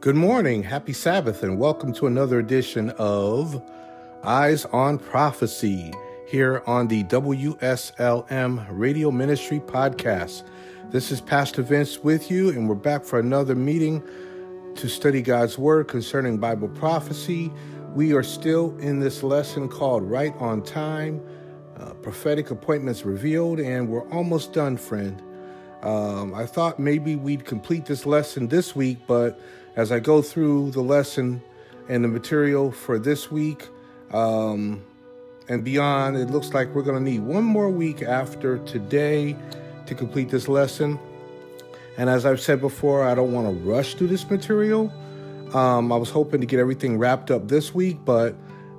Good morning, happy Sabbath, and welcome to another edition of Eyes on Prophecy here on the WSLM Radio Ministry Podcast. This is Pastor Vince with you, and we're back for another meeting to study God's Word concerning Bible prophecy. We are still in this lesson called Right on Time, uh, Prophetic Appointments Revealed, and we're almost done, friend. Um, I thought maybe we'd complete this lesson this week, but as I go through the lesson and the material for this week um, and beyond, it looks like we're going to need one more week after today to complete this lesson. And as I've said before, I don't want to rush through this material. Um, I was hoping to get everything wrapped up this week, but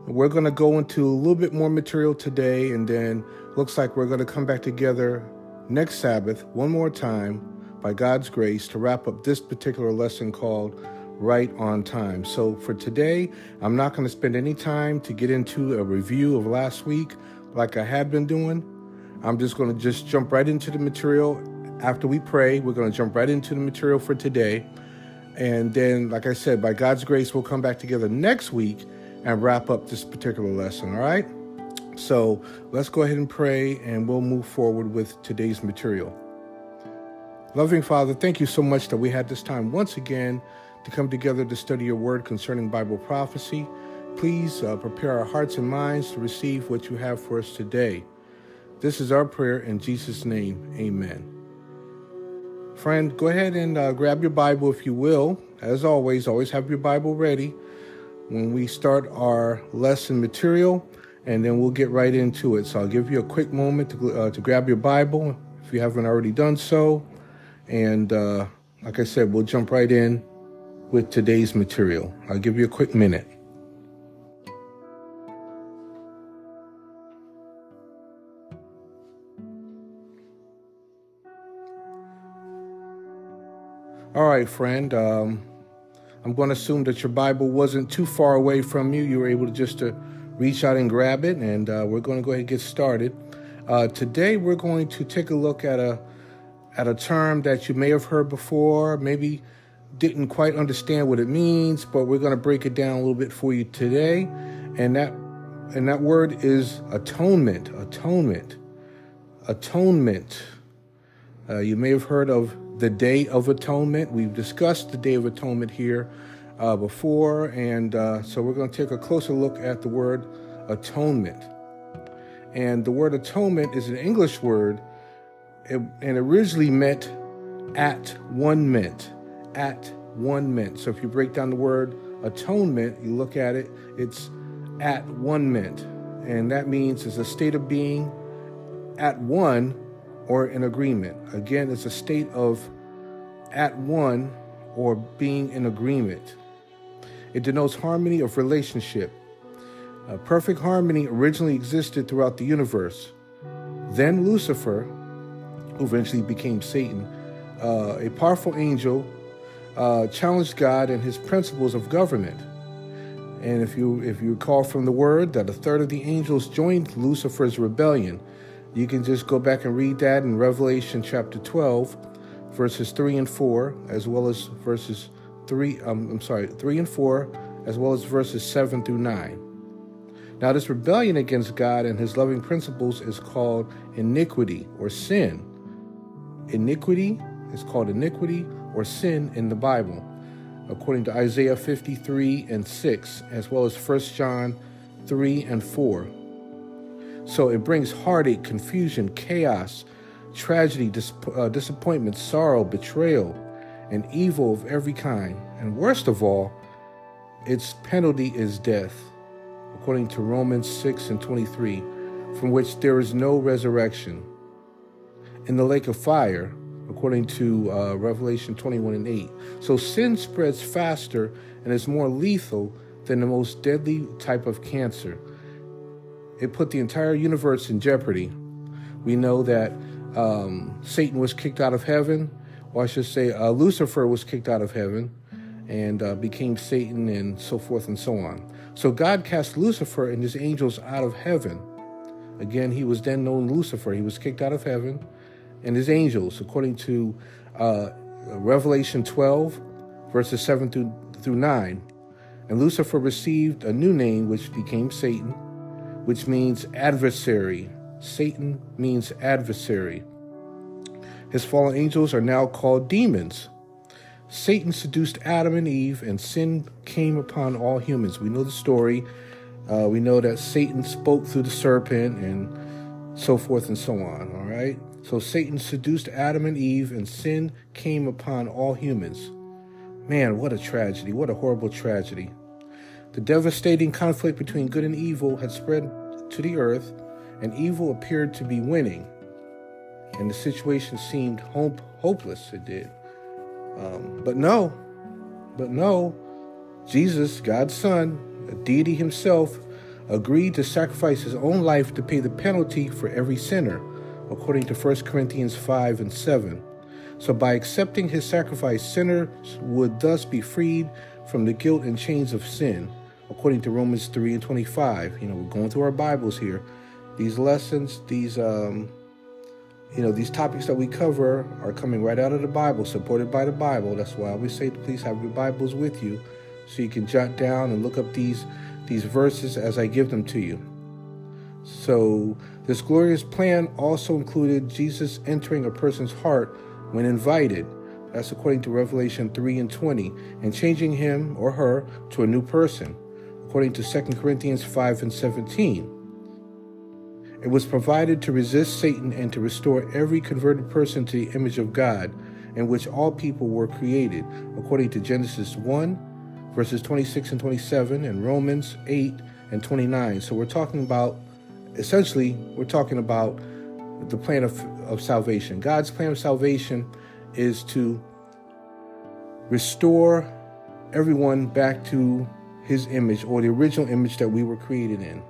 we're going to go into a little bit more material today, and then looks like we're going to come back together next Sabbath one more time by God's grace to wrap up this particular lesson called Right on Time. So for today, I'm not going to spend any time to get into a review of last week like I have been doing. I'm just going to just jump right into the material. After we pray, we're going to jump right into the material for today. And then, like I said, by God's grace, we'll come back together next week and wrap up this particular lesson, all right? So let's go ahead and pray and we'll move forward with today's material. Loving Father, thank you so much that we had this time once again to come together to study your word concerning Bible prophecy. Please uh, prepare our hearts and minds to receive what you have for us today. This is our prayer in Jesus' name. Amen. Friend, go ahead and uh, grab your Bible if you will. As always, always have your Bible ready when we start our lesson material, and then we'll get right into it. So I'll give you a quick moment to, uh, to grab your Bible if you haven't already done so. And uh, like I said, we'll jump right in with today's material. I'll give you a quick minute. All right, friend. Um, I'm going to assume that your Bible wasn't too far away from you. You were able to just to reach out and grab it, and uh, we're going to go ahead and get started. Uh, today, we're going to take a look at a at a term that you may have heard before, maybe didn't quite understand what it means, but we're going to break it down a little bit for you today. And that and that word is atonement, atonement, atonement. Uh, you may have heard of the Day of Atonement. We've discussed the Day of Atonement here uh, before, and uh, so we're going to take a closer look at the word atonement. And the word atonement is an English word and originally meant at one meant, at one mint. So if you break down the word atonement, you look at it, it's at one mint. And that means it's a state of being at one or in agreement. Again, it's a state of at one or being in agreement. It denotes harmony of relationship. A perfect harmony originally existed throughout the universe. Then Lucifer, who eventually became Satan, uh, a powerful angel, uh, challenged God and his principles of government. And if you if you recall from the word that a third of the angels joined Lucifer's rebellion, you can just go back and read that in Revelation chapter 12, verses 3 and 4, as well as verses 3, um, I'm sorry, 3 and 4, as well as verses 7 through 9. Now, this rebellion against God and his loving principles is called iniquity or sin iniquity is called iniquity or sin in the Bible, according to Isaiah 53 and 6, as well as 1 John 3 and 4. So it brings heartache, confusion, chaos, tragedy, dis- uh, disappointment, sorrow, betrayal, and evil of every kind. And worst of all, its penalty is death, according to Romans 6 and 23, from which there is no resurrection in the lake of fire, according to uh, Revelation 21 and 8. So sin spreads faster and is more lethal than the most deadly type of cancer. It put the entire universe in jeopardy. We know that um, Satan was kicked out of heaven, or I should say, uh, Lucifer was kicked out of heaven and uh, became Satan and so forth and so on. So God cast Lucifer and his angels out of heaven. Again, he was then known Lucifer. He was kicked out of heaven and his angels, according to uh, Revelation 12, verses 7 through through 9. And Lucifer received a new name, which became Satan, which means adversary. Satan means adversary. His fallen angels are now called demons. Satan seduced Adam and Eve, and sin came upon all humans. We know the story. Uh, we know that Satan spoke through the serpent and so forth and so on. All right. So Satan seduced Adam and Eve, and sin came upon all humans. Man, what a tragedy. What a horrible tragedy. The devastating conflict between good and evil had spread to the earth, and evil appeared to be winning. And the situation seemed hope, hopeless, it did. Um, but no, but no, Jesus, God's Son, a deity himself, agreed to sacrifice his own life to pay the penalty for every sinner, according to 1 Corinthians 5 and 7. So by accepting his sacrifice, sinners would thus be freed from the guilt and chains of sin, according to Romans 3 and 25. You know, we're going through our Bibles here. These lessons, these um, you know, these topics that we cover are coming right out of the Bible, supported by the Bible. That's why I always say, please have your Bibles with you so you can jot down and look up these, these verses as I give them to you. So, this glorious plan also included Jesus entering a person's heart when invited. That's according to Revelation 3 and 20, and changing him or her to a new person, according to 2 Corinthians 5 and 17. It was provided to resist Satan and to restore every converted person to the image of God, in which all people were created, according to Genesis 1, verses 26 and 27, and Romans 8 and 29. So we're talking about, essentially, we're talking about the plan of, of salvation. God's plan of salvation is to restore everyone back to his image or the original image that we were created in,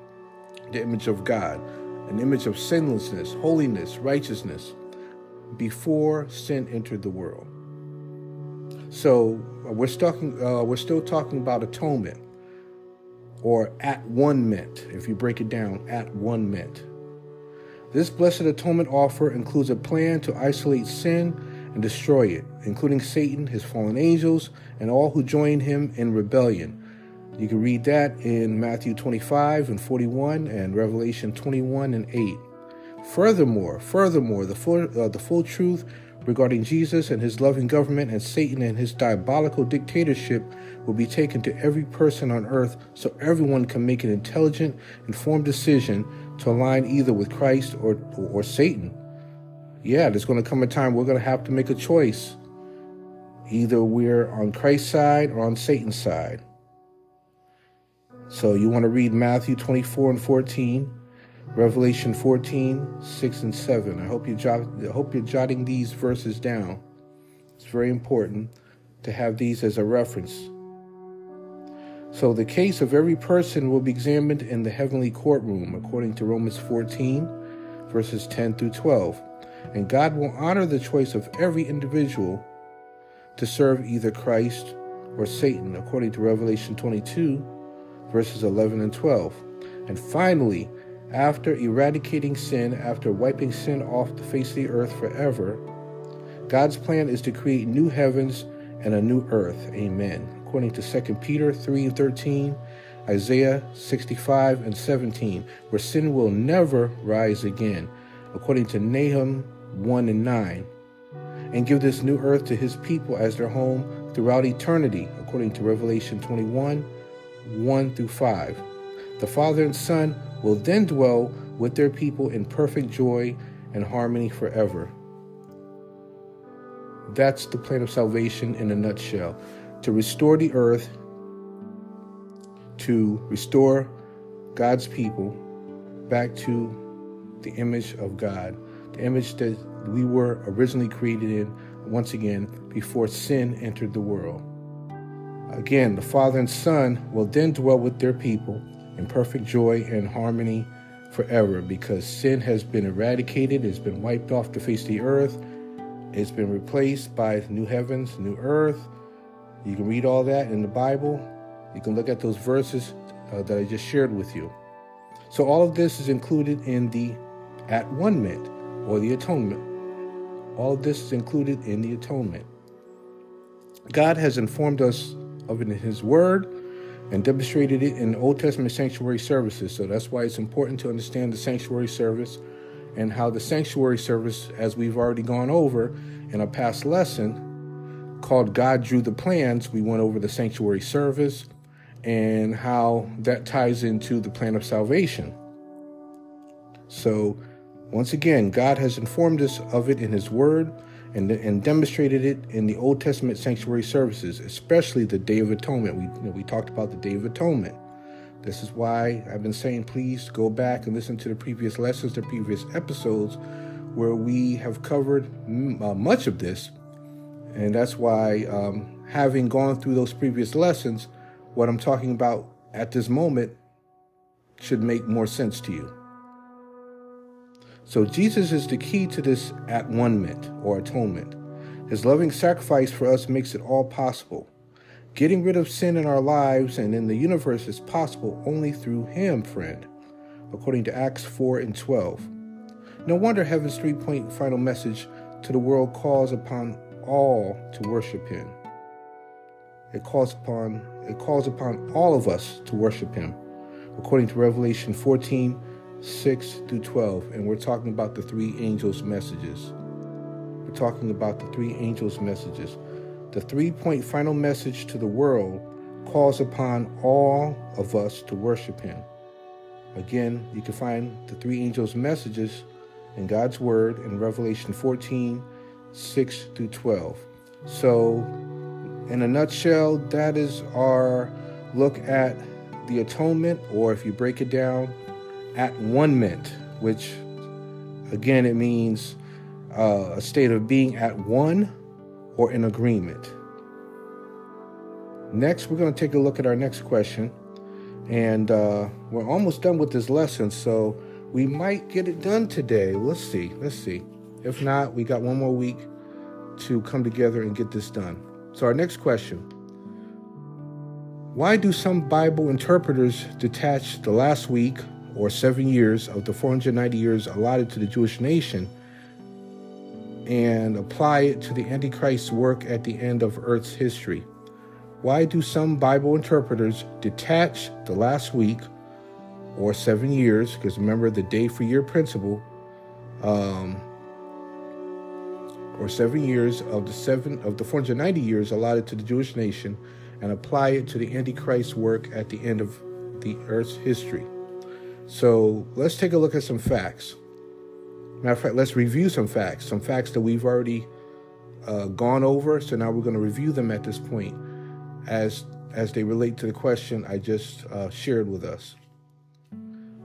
the image of God an image of sinlessness, holiness, righteousness before sin entered the world. So we're talking, uh, we're still talking about atonement, or at one ment. If you break it down, at one ment. This blessed atonement offer includes a plan to isolate sin and destroy it, including Satan, his fallen angels, and all who join him in rebellion you can read that in Matthew 25 and 41 and Revelation 21 and 8. Furthermore, furthermore, the full, uh, the full truth regarding Jesus and his loving government and Satan and his diabolical dictatorship will be taken to every person on earth so everyone can make an intelligent, informed decision to align either with Christ or, or, or Satan. Yeah, there's going to come a time we're going to have to make a choice. Either we're on Christ's side or on Satan's side. So you want to read Matthew 24 and 14, Revelation 14, 6 and 7. I hope you jot, I hope you're jotting these verses down. It's very important to have these as a reference. So the case of every person will be examined in the heavenly courtroom, according to Romans 14, verses 10 through 12. And God will honor the choice of every individual to serve either Christ or Satan, according to Revelation 22, verses 11 and 12. And finally, after eradicating sin, after wiping sin off the face of the earth forever, God's plan is to create new heavens and a new earth. Amen. According to 2 Peter 3 and 13, Isaiah 65 and 17, where sin will never rise again. According to Nahum 1 and 9, and give this new earth to his people as their home throughout eternity, according to Revelation 21 1 through 5. The Father and Son will then dwell with their people in perfect joy and harmony forever. That's the plan of salvation in a nutshell to restore the earth, to restore God's people back to the image of God, the image that we were originally created in, once again, before sin entered the world. Again, the Father and Son will then dwell with their people in perfect joy and harmony forever because sin has been eradicated, it's been wiped off the face of the earth, it's been replaced by new heavens, new earth. You can read all that in the Bible. You can look at those verses uh, that I just shared with you. So, all of this is included in the at one ment or the atonement. All of this is included in the atonement. God has informed us of it in His Word and demonstrated it in Old Testament sanctuary services. So that's why it's important to understand the sanctuary service and how the sanctuary service, as we've already gone over in a past lesson called God Drew the Plans, we went over the sanctuary service and how that ties into the plan of salvation. So, once again, God has informed us of it in His Word and, and demonstrated it in the Old Testament sanctuary services, especially the Day of Atonement. We, you know, we talked about the Day of Atonement. This is why I've been saying, please go back and listen to the previous lessons, the previous episodes, where we have covered m- uh, much of this. And that's why, um, having gone through those previous lessons, what I'm talking about at this moment should make more sense to you. So, Jesus is the key to this at one or atonement. His loving sacrifice for us makes it all possible. Getting rid of sin in our lives and in the universe is possible only through Him, friend, according to Acts 4 and 12. No wonder heaven's three point final message to the world calls upon all to worship Him. It calls upon it calls upon all of us to worship Him, according to Revelation 14, 6 through 12. And we're talking about the three angels' messages. We're talking about the three angels' messages. The three point final message to the world calls upon all of us to worship Him. Again, you can find the three angels' messages in God's Word in Revelation 14 6 through 12. So, in a nutshell, that is our look at the atonement, or if you break it down, at one ment, which again it means uh, a state of being at one or in agreement. Next, we're going to take a look at our next question. And uh, we're almost done with this lesson, so we might get it done today. Let's see. Let's see. If not, we got one more week to come together and get this done. So, our next question Why do some Bible interpreters detach the last week or seven years of the 490 years allotted to the Jewish nation and apply it to the Antichrist's work at the end of Earth's history. Why do some Bible interpreters detach the last week or seven years? Because remember the day for year principle, um, or seven years of the seven of the 490 years allotted to the Jewish nation, and apply it to the Antichrist's work at the end of the Earth's history. So let's take a look at some facts. Matter of fact, let's review some facts, some facts that we've already uh, gone over. So now we're going to review them at this point as, as they relate to the question I just uh, shared with us.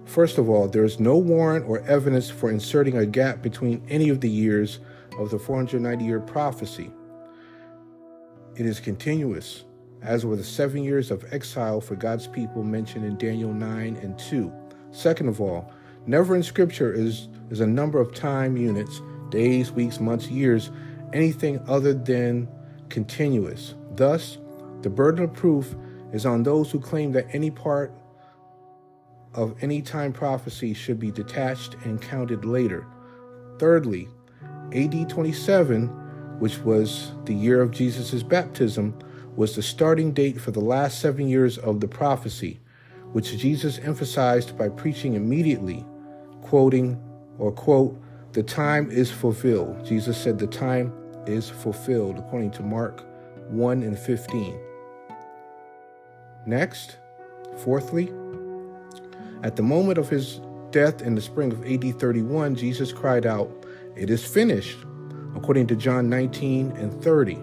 First of all, there is no warrant or evidence for inserting a gap between any of the years of the 490 year prophecy. It is continuous, as were the seven years of exile for God's people mentioned in Daniel 9 and 2. Second of all, never in Scripture is, is a number of time units, days, weeks, months, years, anything other than continuous. Thus, the burden of proof is on those who claim that any part of any time prophecy should be detached and counted later. Thirdly, AD 27, which was the year of Jesus' baptism, was the starting date for the last seven years of the prophecy which Jesus emphasized by preaching immediately, quoting or quote, the time is fulfilled. Jesus said the time is fulfilled, according to Mark 1 and 15. Next, fourthly, at the moment of his death in the spring of AD 31, Jesus cried out, It is finished, according to John 19 and 30.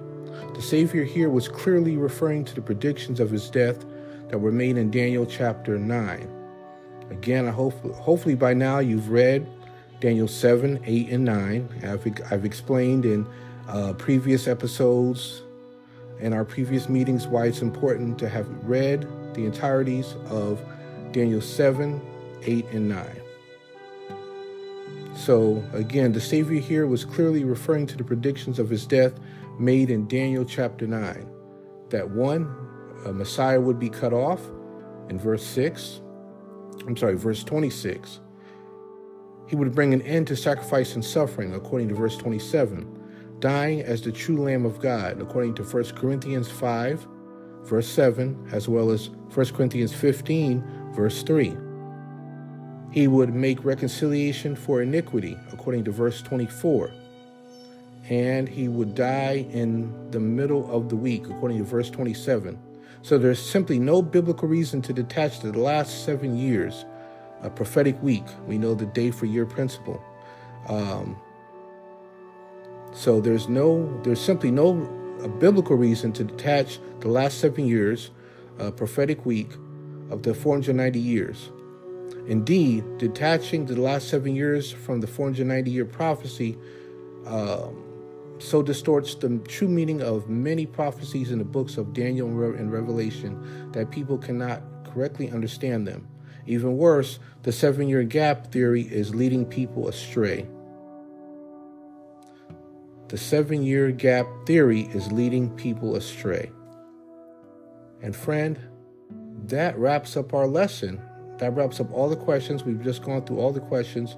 The Savior here was clearly referring to the predictions of his death that were made in Daniel chapter 9. Again, I hope hopefully by now you've read Daniel 7, 8, and 9. I've, I've explained in uh, previous episodes and our previous meetings why it's important to have read the entirities of Daniel 7, 8, and 9. So, again, the Savior here was clearly referring to the predictions of his death made in Daniel chapter 9. That one, Uh, Messiah would be cut off in verse 6. I'm sorry, verse 26. He would bring an end to sacrifice and suffering, according to verse 27, dying as the true Lamb of God, according to 1 Corinthians 5 verse 7, as well as 1 Corinthians 15, verse 3. He would make reconciliation for iniquity, according to verse 24. And he would die in the middle of the week, according to verse 27. So there's simply no biblical reason to detach the last seven years, a prophetic week. We know the day for year principle. Um, so there's no, there's simply no a biblical reason to detach the last seven years, a prophetic week, of the 490 years. Indeed, detaching the last seven years from the 490 year prophecy um, so distorts the true meaning of many prophecies in the books of Daniel and Revelation that people cannot correctly understand them. Even worse, the seven year gap theory is leading people astray. The seven year gap theory is leading people astray. And friend, that wraps up our lesson. That wraps up all the questions. We've just gone through all the questions.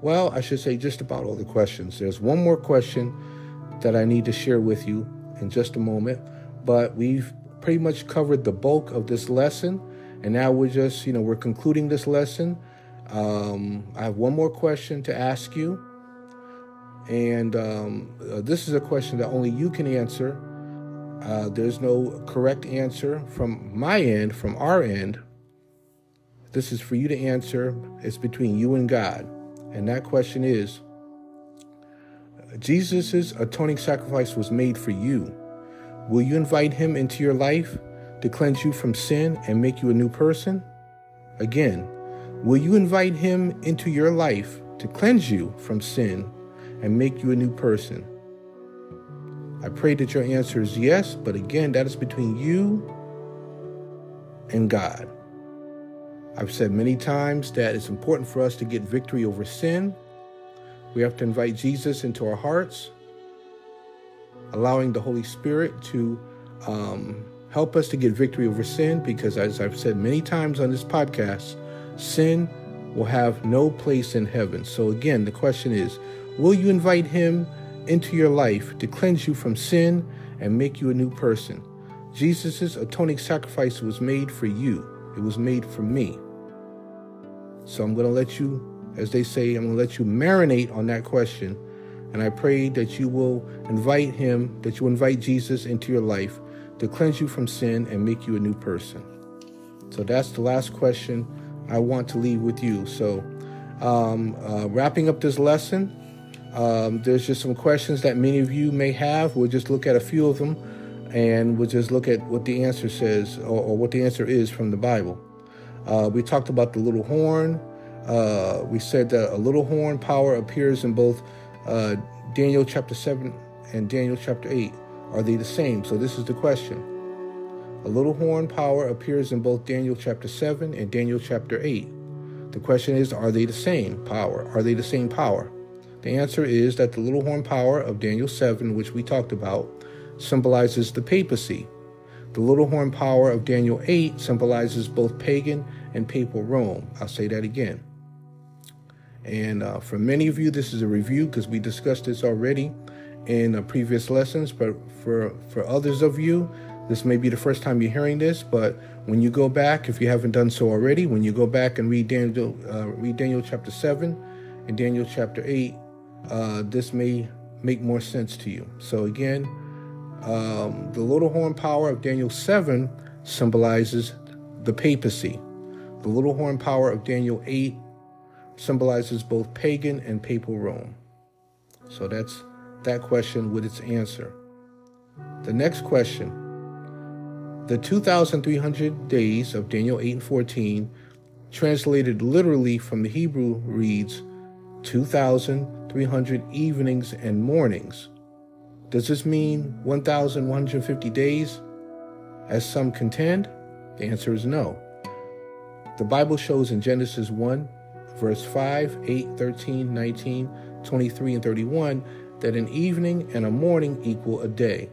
Well, I should say just about all the questions. There's one more question that I need to share with you in just a moment, but we've pretty much covered the bulk of this lesson. And now we're just, you know, we're concluding this lesson. Um, I have one more question to ask you. And um, uh, this is a question that only you can answer. Uh, there's no correct answer from my end, from our end. This is for you to answer. It's between you and God. And that question is Jesus' atoning sacrifice was made for you. Will you invite him into your life to cleanse you from sin and make you a new person? Again, will you invite him into your life to cleanse you from sin and make you a new person? I pray that your answer is yes, but again, that is between you and God. I've said many times that it's important for us to get victory over sin we have to invite Jesus into our hearts, allowing the Holy Spirit to um, help us to get victory over sin, because as I've said many times on this podcast, sin will have no place in heaven. So again, the question is will you invite Him into your life to cleanse you from sin and make you a new person? Jesus' atoning sacrifice was made for you, it was made for me. So I'm going to let you as they say, I'm going to let you marinate on that question. And I pray that you will invite him, that you invite Jesus into your life to cleanse you from sin and make you a new person. So that's the last question I want to leave with you. So, um, uh, wrapping up this lesson, um, there's just some questions that many of you may have. We'll just look at a few of them and we'll just look at what the answer says or, or what the answer is from the Bible. Uh, we talked about the little horn. Uh, we said that a little horn power appears in both uh, Daniel chapter 7 and Daniel chapter 8. Are they the same? So this is the question. A little horn power appears in both Daniel chapter 7 and Daniel chapter 8. The question is, are they the same power? Are they the same power? The answer is that the little horn power of Daniel 7, which we talked about, symbolizes the papacy. The little horn power of Daniel 8 symbolizes both pagan and papal Rome. I'll say that again. And uh, for many of you, this is a review because we discussed this already in uh, previous lessons. But for for others of you, this may be the first time you're hearing this. But when you go back, if you haven't done so already, when you go back and read Daniel, uh, read Daniel chapter seven and Daniel chapter eight, uh, this may make more sense to you. So again, um, the little horn power of Daniel seven symbolizes the papacy. The little horn power of Daniel 8 symbolizes both pagan and papal Rome. So that's that question with its answer. The next question The 2,300 days of Daniel 8 and 14, translated literally from the Hebrew, reads 2,300 evenings and mornings. Does this mean 1,150 days, as some contend? The answer is no. The Bible shows in Genesis 1 verse 5, 8, 13, 19, 23, and 31, that an evening and a morning equal a day.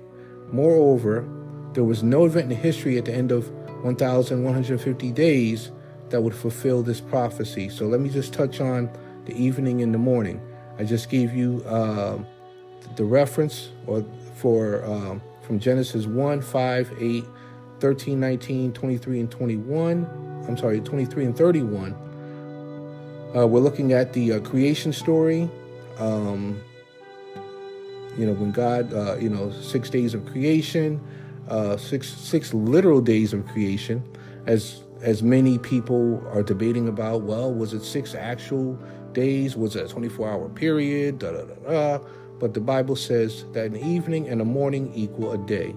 Moreover, there was no event in history at the end of 1,150 days that would fulfill this prophecy. So let me just touch on the evening and the morning. I just gave you uh, the reference or for um, from Genesis 1, 5, 8, 13, 19, 23, and 21. I'm sorry, 23 and 31. Uh, we're looking at the uh, creation story. Um, you know, when God, uh, you know, six days of creation, uh, six six literal days of creation, as as many people are debating about. Well, was it six actual days? Was it a 24 hour period? Da da da da. But the Bible says that an evening and a morning equal a day.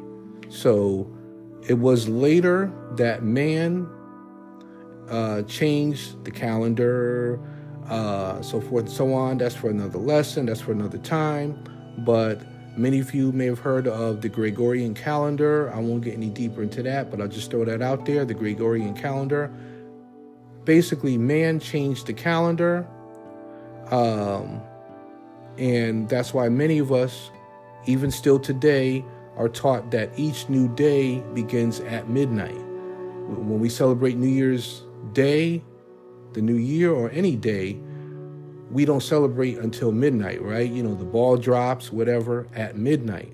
So it was later that man uh, changed the calendar, uh, so forth and so on. That's for another lesson. That's for another time. But many of you may have heard of the Gregorian calendar. I won't get any deeper into that, but I'll just throw that out there. The Gregorian calendar. Basically, man changed the calendar. Um, and that's why many of us, even still today, are taught that each new day begins at midnight. When we celebrate New Year's Day, the new year, or any day, we don't celebrate until midnight, right? You know, the ball drops, whatever, at midnight.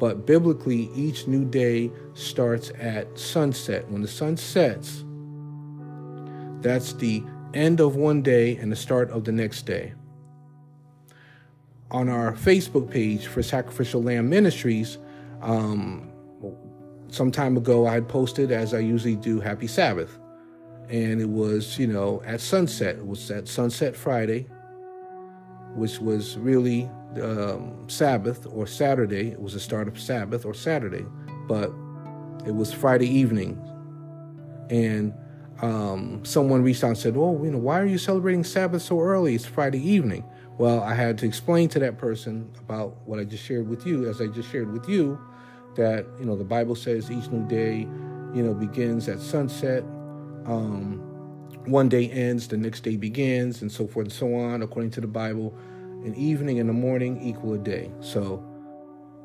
But biblically, each new day starts at sunset. When the sun sets, that's the end of one day and the start of the next day. On our Facebook page for Sacrificial Lamb Ministries, um, some time ago, I had posted, as I usually do, Happy Sabbath. And it was, you know, at sunset. It was at Sunset Friday, which was really um, Sabbath or Saturday. It was the start of Sabbath or Saturday, but it was Friday evening. And um, someone reached out and said, "Oh, you know, why are you celebrating Sabbath so early? It's Friday evening." Well, I had to explain to that person about what I just shared with you, as I just shared with you, that you know the Bible says each new day, you know, begins at sunset. Um, one day ends, the next day begins, and so forth and so on. According to the Bible, an evening and a morning equal a day. So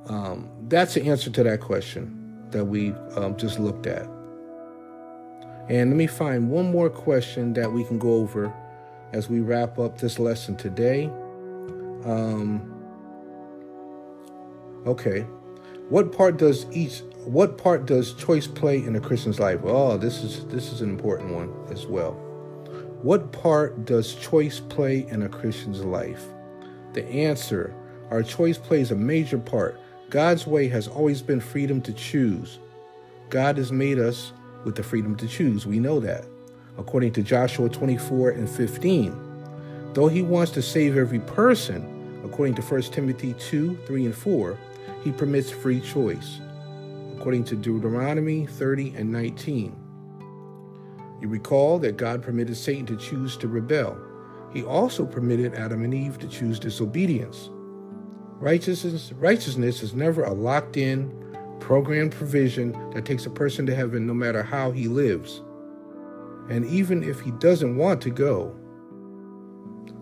um, that's the answer to that question that we um, just looked at. And let me find one more question that we can go over as we wrap up this lesson today. Um, okay, what part does each what part does choice play in a Christian's life? Oh, this is this is an important one as well. What part does choice play in a Christian's life? The answer, our choice plays a major part. God's way has always been freedom to choose. God has made us with the freedom to choose. We know that. According to Joshua 24 and 15. Though he wants to save every person, according to 1 Timothy 2, 3, and 4, he permits free choice. According to Deuteronomy 30 and 19. You recall that God permitted Satan to choose to rebel. He also permitted Adam and Eve to choose disobedience. Righteousness, righteousness is never a locked in, programmed provision that takes a person to heaven no matter how he lives. And even if he doesn't want to go,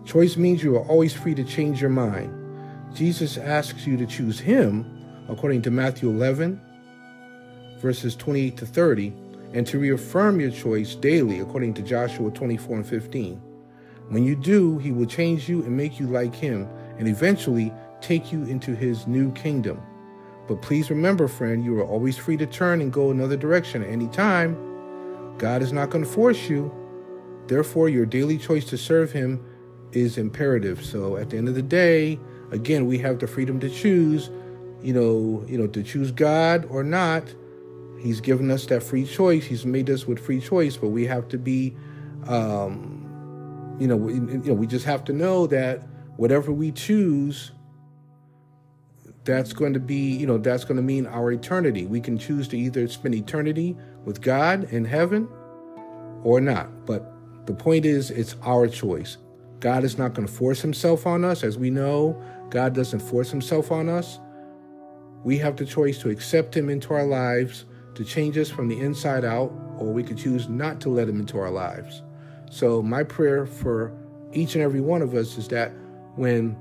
choice means you are always free to change your mind. Jesus asks you to choose him, according to Matthew 11, verses 28 to 30, and to reaffirm your choice daily, according to Joshua 24 and 15. When you do, he will change you and make you like him, and eventually take you into his new kingdom. But please remember, friend, you are always free to turn and go another direction at any time. God is not going to force you. Therefore, your daily choice to serve him is imperative. So at the end of the day, again, we have the freedom to choose, you know, you know, to choose God or not. He's given us that free choice. He's made us with free choice, but we have to be um, you know, we, you know, we just have to know that whatever we choose, that's going to be, you know, that's going to mean our eternity. We can choose to either spend eternity with God in heaven or not. But the point is, it's our choice. God is not going to force himself on us. As we know, God doesn't force himself on us. We have the choice to accept him into our lives, to change us from the inside out, or we could choose not to let him into our lives. So, my prayer for each and every one of us is that when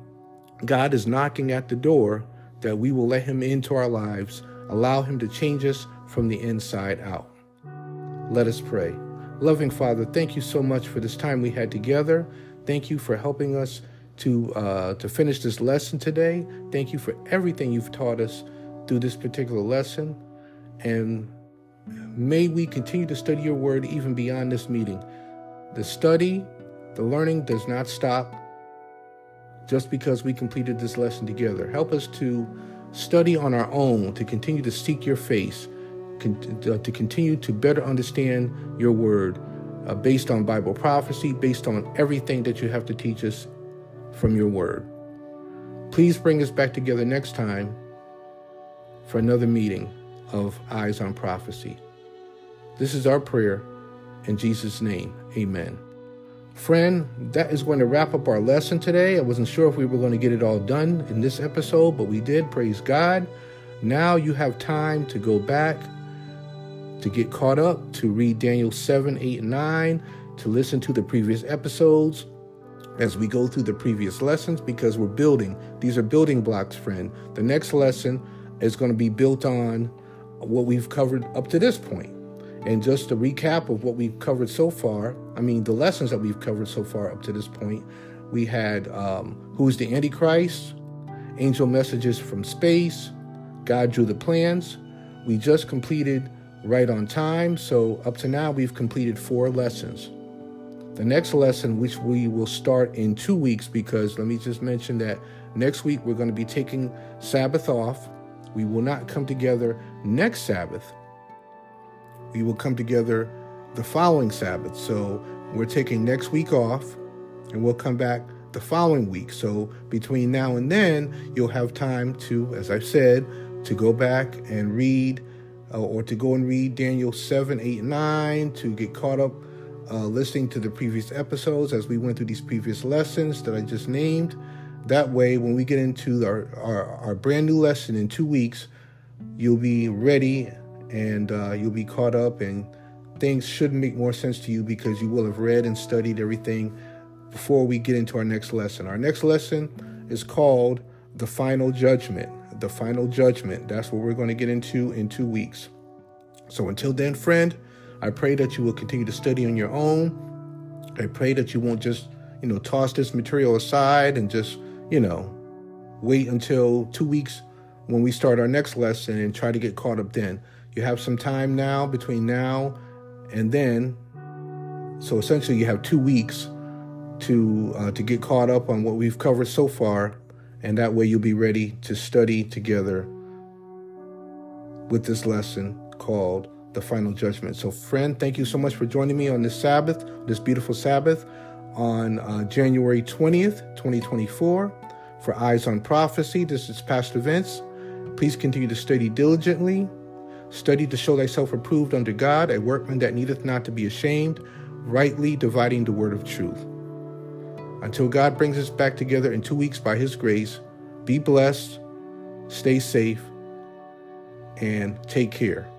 God is knocking at the door, that we will let Him into our lives, allow Him to change us from the inside out. Let us pray. Loving Father, thank you so much for this time we had together. Thank you for helping us to uh, to finish this lesson today. Thank you for everything you've taught us through this particular lesson, and may we continue to study your word even beyond this meeting. The study, the learning does not stop just because we completed this lesson together. Help us to study on our own, to continue to seek your face, to continue to better understand your word uh, based on Bible prophecy, based on everything that you have to teach us from your word. Please bring us back together next time for another meeting of Eyes on Prophecy. This is our prayer. In Jesus' name, amen. Friend, that is going to wrap up our lesson today. I wasn't sure if we were going to get it all done in this episode, but we did. Praise God. Now you have time to go back, to get caught up, to read Daniel 7, 8, and 9, to listen to the previous episodes as we go through the previous lessons because we're building. These are building blocks, friend. The next lesson is going to be built on what we've covered up to this point. And just a recap of what we've covered so far, I mean, the lessons that we've covered so far up to this point, we had um, Who's the Antichrist, Angel Messages from Space, God Drew the Plans. We just completed Right on Time, so up to now we've completed four lessons. The next lesson, which we will start in two weeks, because let me just mention that next week we're going to be taking Sabbath off. We will not come together next Sabbath we will come together the following Sabbath. So we're taking next week off and we'll come back the following week. So between now and then, you'll have time to, as I've said, to go back and read uh, or to go and read Daniel 7, 8, 9, to get caught up uh, listening to the previous episodes as we went through these previous lessons that I just named. That way, when we get into our, our, our brand new lesson in two weeks, you'll be ready and uh, you'll be caught up, and things should make more sense to you because you will have read and studied everything before we get into our next lesson. Our next lesson is called The Final Judgment. The Final Judgment. That's what we're going to get into in two weeks. So until then, friend, I pray that you will continue to study on your own. I pray that you won't just, you know, toss this material aside and just, you know, wait until two weeks when we start our next lesson and try to get caught up then. You have some time now between now and then. So essentially, you have two weeks to uh, to get caught up on what we've covered so far, and that way you'll be ready to study together with this lesson called the final judgment. So, friend, thank you so much for joining me on this Sabbath, this beautiful Sabbath, on uh, January 20th, 2024, for Eyes on Prophecy. This is Pastor Vince. Please continue to study diligently Study to show thyself approved unto God, a workman that needeth not to be ashamed, rightly dividing the word of truth. Until God brings us back together in two weeks by his grace, be blessed, stay safe, and take care.